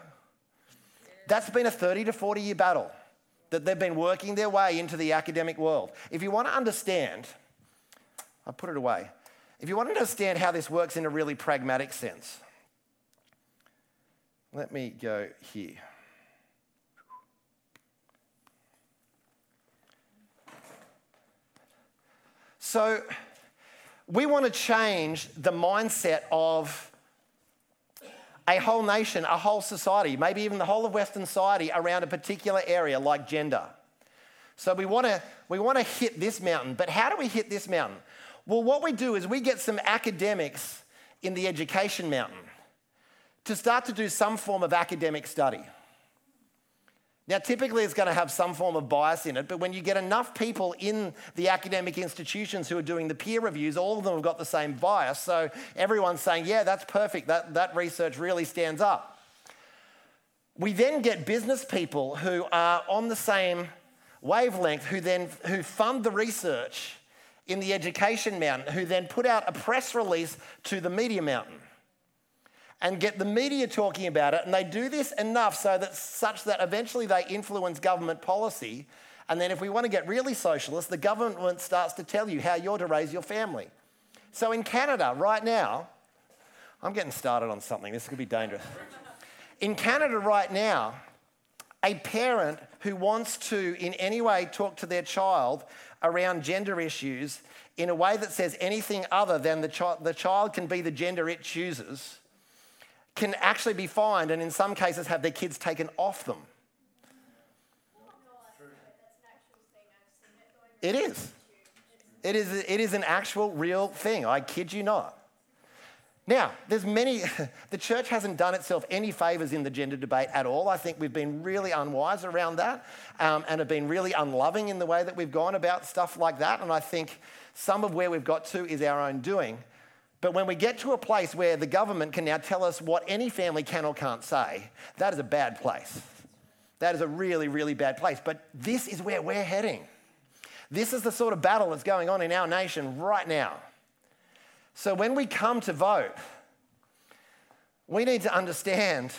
that's been a 30 to 40 year battle that they've been working their way into the academic world. If you want to understand, I'll put it away. If you want to understand how this works in a really pragmatic sense, let me go here. So, we want to change the mindset of a whole nation, a whole society, maybe even the whole of Western society around a particular area like gender. So we want to we want to hit this mountain, but how do we hit this mountain? Well, what we do is we get some academics in the education mountain to start to do some form of academic study. Now, typically it's going to have some form of bias in it, but when you get enough people in the academic institutions who are doing the peer reviews, all of them have got the same bias. So everyone's saying, yeah, that's perfect, that, that research really stands up. We then get business people who are on the same wavelength, who then who fund the research in the education mountain, who then put out a press release to the media mountain and get the media talking about it. And they do this enough so that such that eventually they influence government policy. And then if we want to get really socialist, the government starts to tell you how you're to raise your family. So in Canada right now, I'm getting started on something. This could be dangerous. In Canada right now, a parent who wants to in any way talk to their child around gender issues in a way that says anything other than the, the child can be the gender it chooses can actually be fined and in some cases have their kids taken off them. It is. It is, it is an actual real thing. I kid you not. Now, there's many, the church hasn't done itself any favors in the gender debate at all. I think we've been really unwise around that um, and have been really unloving in the way that we've gone about stuff like that. And I think some of where we've got to is our own doing. But when we get to a place where the government can now tell us what any family can or can't say, that is a bad place. That is a really, really bad place. But this is where we're heading. This is the sort of battle that's going on in our nation right now. So when we come to vote, we need to understand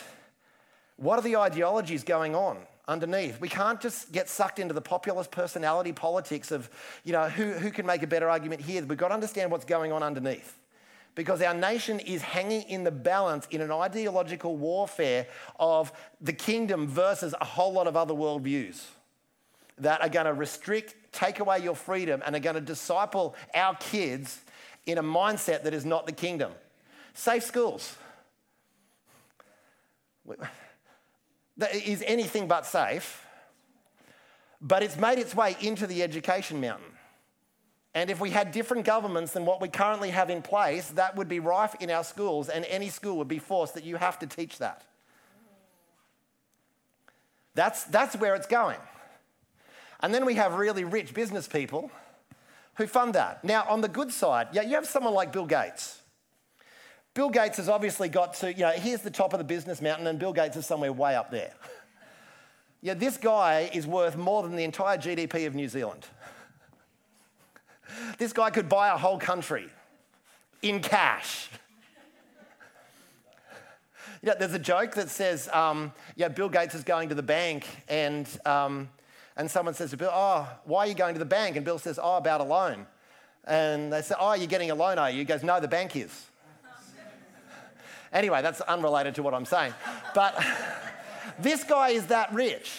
what are the ideologies going on underneath. We can't just get sucked into the populist personality politics of, you know, who, who can make a better argument here. We've got to understand what's going on underneath because our nation is hanging in the balance in an ideological warfare of the kingdom versus a whole lot of other worldviews that are going to restrict, take away your freedom, and are going to disciple our kids in a mindset that is not the kingdom. Safe schools. That is anything but safe, but it's made its way into the education mountain. And if we had different governments than what we currently have in place, that would be rife in our schools, and any school would be forced that you have to teach that. That's, that's where it's going. And then we have really rich business people who fund that. Now, on the good side, yeah, you have someone like Bill Gates. Bill Gates has obviously got to, you know, here's the top of the business mountain, and Bill Gates is somewhere way up there. yeah, this guy is worth more than the entire GDP of New Zealand. This guy could buy a whole country in cash. You know, there's a joke that says, um, yeah, Bill Gates is going to the bank, and, um, and someone says to Bill, oh, why are you going to the bank? And Bill says, oh, about a loan. And they say, oh, you're getting a loan, are you? He goes, no, the bank is. anyway, that's unrelated to what I'm saying. But this guy is that rich.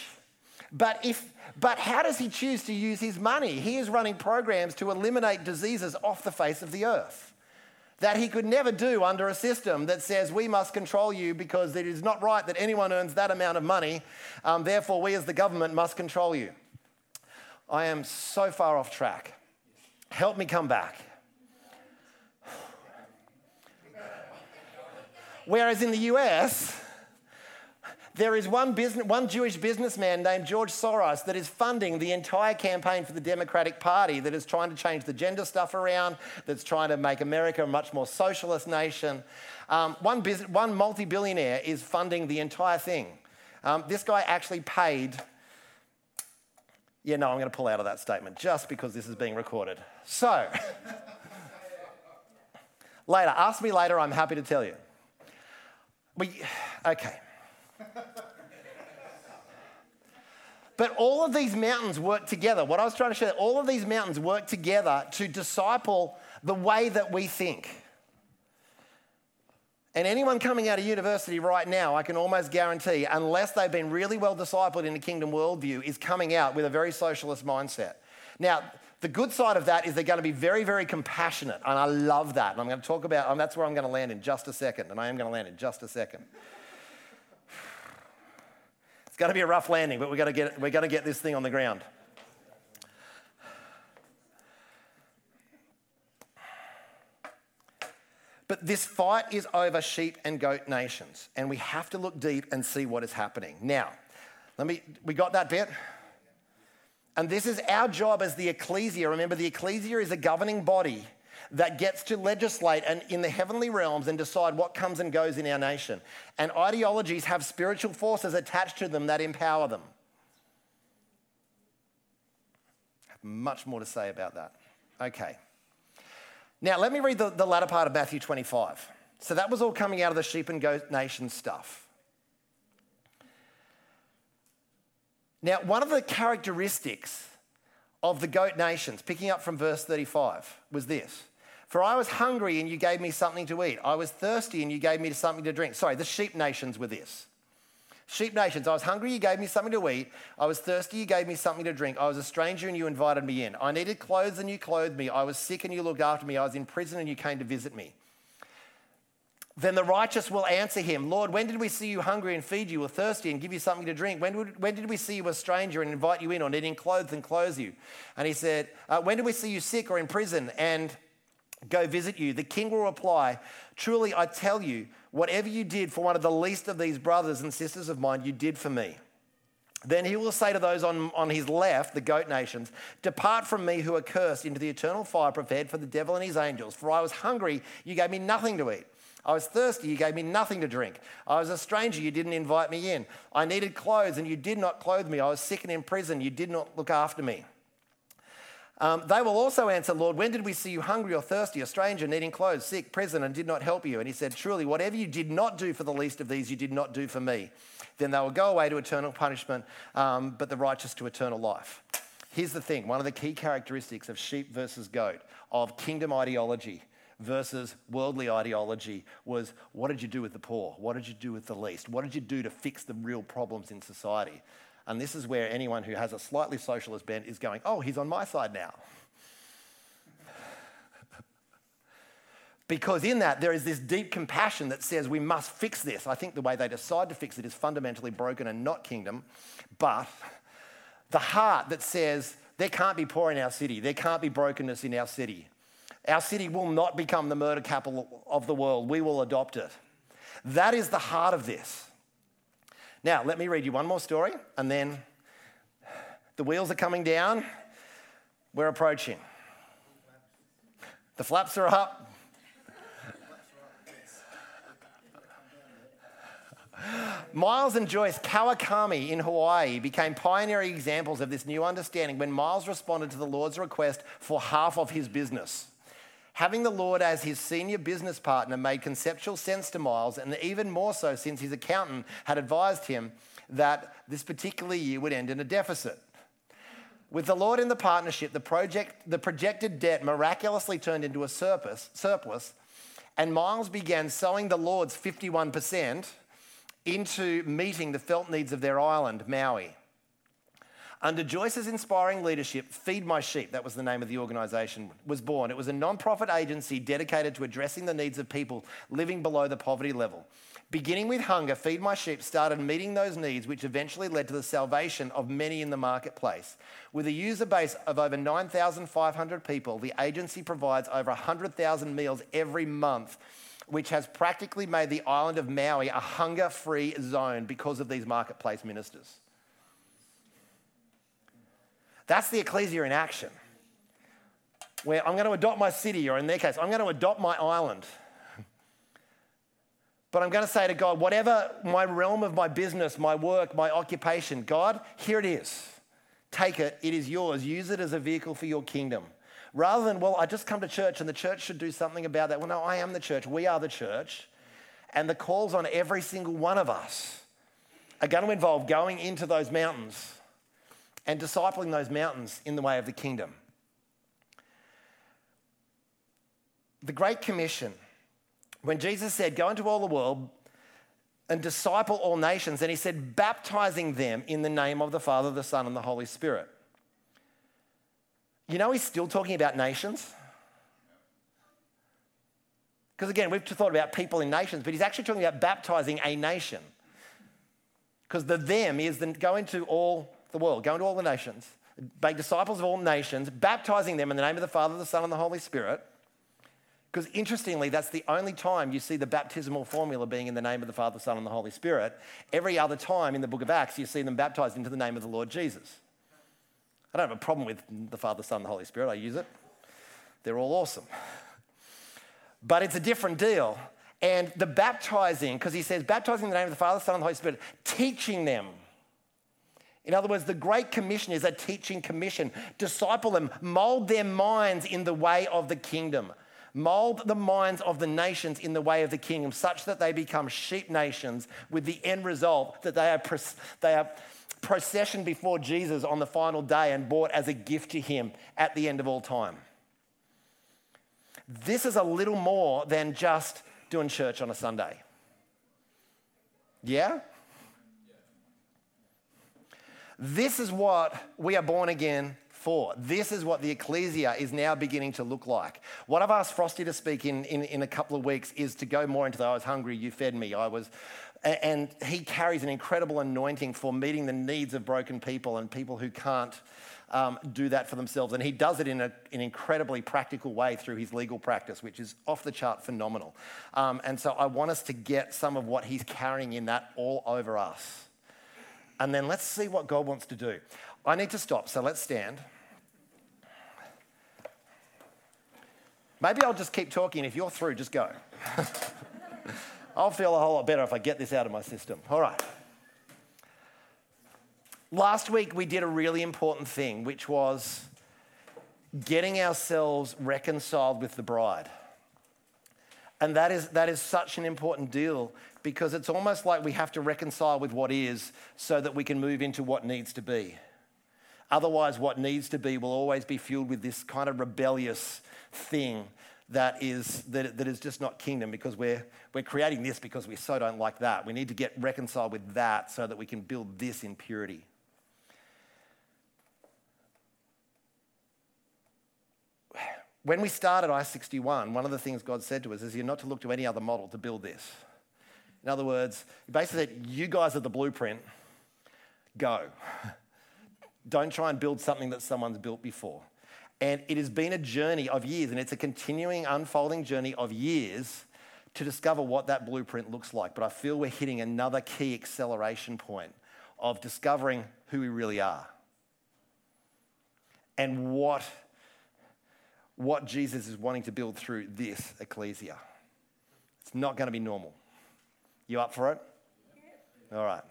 But, if, but how does he choose to use his money? He is running programs to eliminate diseases off the face of the earth that he could never do under a system that says we must control you because it is not right that anyone earns that amount of money. Um, therefore, we as the government must control you. I am so far off track. Help me come back. Whereas in the US, there is one, business, one Jewish businessman named George Soros that is funding the entire campaign for the Democratic Party that is trying to change the gender stuff around, that's trying to make America a much more socialist nation. Um, one, one multi billionaire is funding the entire thing. Um, this guy actually paid. Yeah, no, I'm going to pull out of that statement just because this is being recorded. So, later, ask me later, I'm happy to tell you. We, okay. But all of these mountains work together. What I was trying to show, all of these mountains work together to disciple the way that we think. And anyone coming out of university right now, I can almost guarantee, unless they've been really well discipled in the kingdom worldview, is coming out with a very socialist mindset. Now, the good side of that is they're going to be very, very compassionate. And I love that. And I'm going to talk about, and that's where I'm going to land in just a second. And I am going to land in just a second. It's going to be a rough landing, but we're going to get, to get this thing on the ground. But this fight is over sheep and goat nations, and we have to look deep and see what is happening. Now, let me, we got that bit? And this is our job as the ecclesia. Remember, the ecclesia is a governing body that gets to legislate and in the heavenly realms and decide what comes and goes in our nation. And ideologies have spiritual forces attached to them that empower them. I have much more to say about that. Okay. Now, let me read the, the latter part of Matthew 25. So that was all coming out of the sheep and goat nation stuff. Now, one of the characteristics of the goat nations, picking up from verse 35, was this for I was hungry and you gave me something to eat. I was thirsty and you gave me something to drink. Sorry, the sheep nations were this. Sheep nations, I was hungry, you gave me something to eat. I was thirsty, you gave me something to drink. I was a stranger and you invited me in. I needed clothes and you clothed me. I was sick and you looked after me. I was in prison and you came to visit me. Then the righteous will answer him, Lord, when did we see you hungry and feed you, or thirsty and give you something to drink? When, would, when did we see you a stranger and invite you in, or needing clothes and clothe you? And he said, uh, When did we see you sick or in prison and go visit you. The king will reply, Truly, I tell you, whatever you did for one of the least of these brothers and sisters of mine, you did for me. Then he will say to those on, on his left, the goat nations, Depart from me who are cursed into the eternal fire prepared for the devil and his angels. For I was hungry, you gave me nothing to eat. I was thirsty, you gave me nothing to drink. I was a stranger, you didn't invite me in. I needed clothes, and you did not clothe me. I was sick and in prison, you did not look after me. Um, they will also answer, Lord, when did we see you hungry or thirsty, a stranger, needing clothes, sick, prison, and did not help you? And he said, Truly, whatever you did not do for the least of these, you did not do for me. Then they will go away to eternal punishment, um, but the righteous to eternal life. Here's the thing one of the key characteristics of sheep versus goat, of kingdom ideology versus worldly ideology was what did you do with the poor? What did you do with the least? What did you do to fix the real problems in society? And this is where anyone who has a slightly socialist bent is going, oh, he's on my side now. because in that, there is this deep compassion that says we must fix this. I think the way they decide to fix it is fundamentally broken and not kingdom. But the heart that says there can't be poor in our city, there can't be brokenness in our city. Our city will not become the murder capital of the world, we will adopt it. That is the heart of this. Now, let me read you one more story, and then the wheels are coming down. We're approaching. The flaps are up. Miles and Joyce Kawakami in Hawaii became pioneering examples of this new understanding when Miles responded to the Lord's request for half of his business. Having the Lord as his senior business partner made conceptual sense to Miles, and even more so since his accountant had advised him that this particular year would end in a deficit. With the Lord in the partnership, the, project, the projected debt miraculously turned into a surplus, surplus, and Miles began sowing the Lord's 51% into meeting the felt needs of their island, Maui. Under Joyce's inspiring leadership, Feed My Sheep, that was the name of the organisation, was born. It was a non profit agency dedicated to addressing the needs of people living below the poverty level. Beginning with hunger, Feed My Sheep started meeting those needs, which eventually led to the salvation of many in the marketplace. With a user base of over 9,500 people, the agency provides over 100,000 meals every month, which has practically made the island of Maui a hunger free zone because of these marketplace ministers. That's the ecclesia in action. Where I'm going to adopt my city, or in their case, I'm going to adopt my island. But I'm going to say to God, whatever my realm of my business, my work, my occupation, God, here it is. Take it, it is yours. Use it as a vehicle for your kingdom. Rather than, well, I just come to church and the church should do something about that. Well, no, I am the church. We are the church. And the calls on every single one of us are going to involve going into those mountains and discipling those mountains in the way of the kingdom. The Great Commission, when Jesus said, Go into all the world and disciple all nations, and he said, baptizing them in the name of the Father, the Son, and the Holy Spirit. You know, he's still talking about nations. Because again, we've thought about people in nations, but he's actually talking about baptizing a nation. Because the them is then go into all the world, go into all the nations, make disciples of all nations, baptizing them in the name of the Father, the Son, and the Holy Spirit. Because interestingly, that's the only time you see the baptismal formula being in the name of the Father, the Son, and the Holy Spirit. Every other time in the book of Acts, you see them baptized into the name of the Lord Jesus. I don't have a problem with the Father, Son, and the Holy Spirit. I use it. They're all awesome. But it's a different deal. And the baptizing, because he says, baptizing in the name of the Father, the Son, and the Holy Spirit, teaching them in other words, the Great Commission is a teaching commission. Disciple them, mold their minds in the way of the kingdom. Mold the minds of the nations in the way of the kingdom, such that they become sheep nations, with the end result that they are, they are processioned before Jesus on the final day and bought as a gift to him at the end of all time. This is a little more than just doing church on a Sunday. Yeah? This is what we are born again for. This is what the ecclesia is now beginning to look like. What I've asked Frosty to speak in, in, in a couple of weeks is to go more into the I was hungry, you fed me, I was. And he carries an incredible anointing for meeting the needs of broken people and people who can't um, do that for themselves. And he does it in a, an incredibly practical way through his legal practice, which is off the chart phenomenal. Um, and so I want us to get some of what he's carrying in that all over us and then let's see what God wants to do. I need to stop, so let's stand. Maybe I'll just keep talking. If you're through, just go. I'll feel a whole lot better if I get this out of my system. All right. Last week, we did a really important thing, which was getting ourselves reconciled with the bride. And that is, that is such an important deal because it's almost like we have to reconcile with what is so that we can move into what needs to be. Otherwise, what needs to be will always be fueled with this kind of rebellious thing that is, that, that is just not kingdom because we're, we're creating this because we so don't like that. We need to get reconciled with that so that we can build this in purity. When we started I 61, one of the things God said to us is you're not to look to any other model to build this. In other words, he basically said, You guys are the blueprint, go. Don't try and build something that someone's built before. And it has been a journey of years, and it's a continuing, unfolding journey of years to discover what that blueprint looks like. But I feel we're hitting another key acceleration point of discovering who we really are and what what Jesus is wanting to build through this ecclesia. It's not going to be normal. You up for it? All right.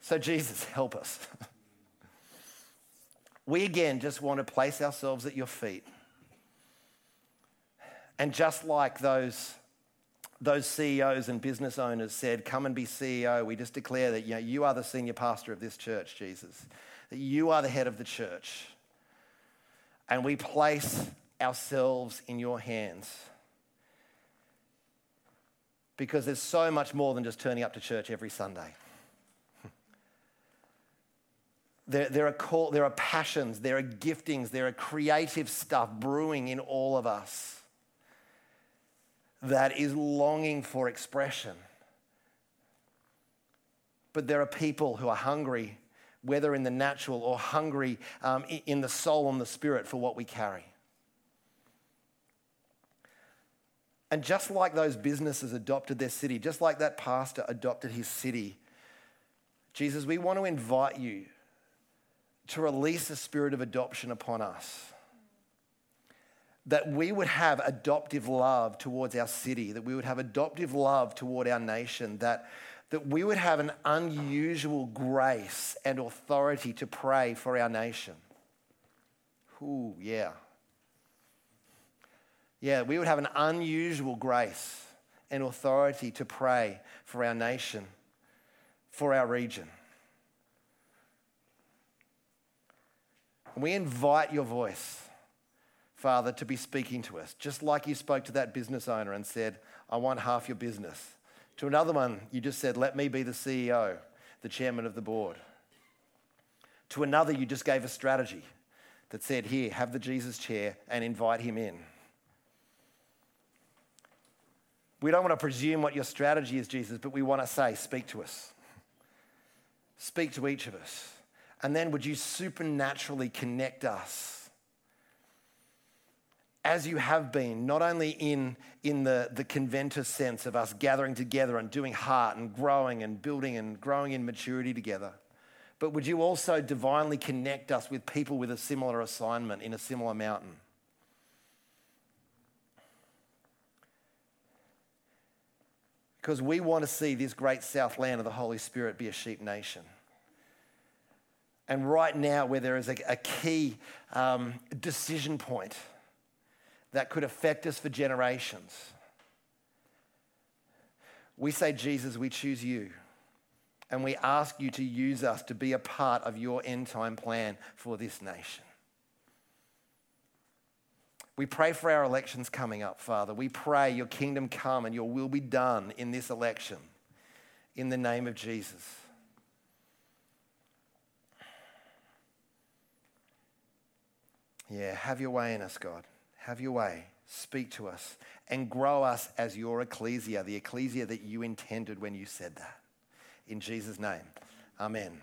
So, Jesus, help us. we again just want to place ourselves at your feet And just like those, those CEOs and business owners said, Come and be CEO, we just declare that you, know, you are the senior pastor of this church, Jesus, that you are the head of the church. And we place ourselves in your hands. Because there's so much more than just turning up to church every Sunday. There, there, are call, there are passions, there are giftings, there are creative stuff brewing in all of us that is longing for expression. But there are people who are hungry, whether in the natural or hungry um, in the soul and the spirit for what we carry. And just like those businesses adopted their city, just like that pastor adopted his city, Jesus, we want to invite you to release a spirit of adoption upon us. That we would have adoptive love towards our city, that we would have adoptive love toward our nation, that, that we would have an unusual grace and authority to pray for our nation. Ooh, yeah. Yeah, we would have an unusual grace and authority to pray for our nation, for our region. We invite your voice, Father, to be speaking to us, just like you spoke to that business owner and said, I want half your business. To another one, you just said, Let me be the CEO, the chairman of the board. To another, you just gave a strategy that said, Here, have the Jesus chair and invite him in. We don't want to presume what your strategy is, Jesus, but we want to say, Speak to us. Speak to each of us. And then would you supernaturally connect us as you have been, not only in, in the, the conventus sense of us gathering together and doing heart and growing and building and growing in maturity together, but would you also divinely connect us with people with a similar assignment in a similar mountain? Because we want to see this great south land of the Holy Spirit be a sheep nation. And right now, where there is a, a key um, decision point that could affect us for generations, we say, Jesus, we choose you. And we ask you to use us to be a part of your end time plan for this nation. We pray for our elections coming up, Father. We pray your kingdom come and your will be done in this election. In the name of Jesus. Yeah, have your way in us, God. Have your way. Speak to us and grow us as your ecclesia, the ecclesia that you intended when you said that. In Jesus' name, amen.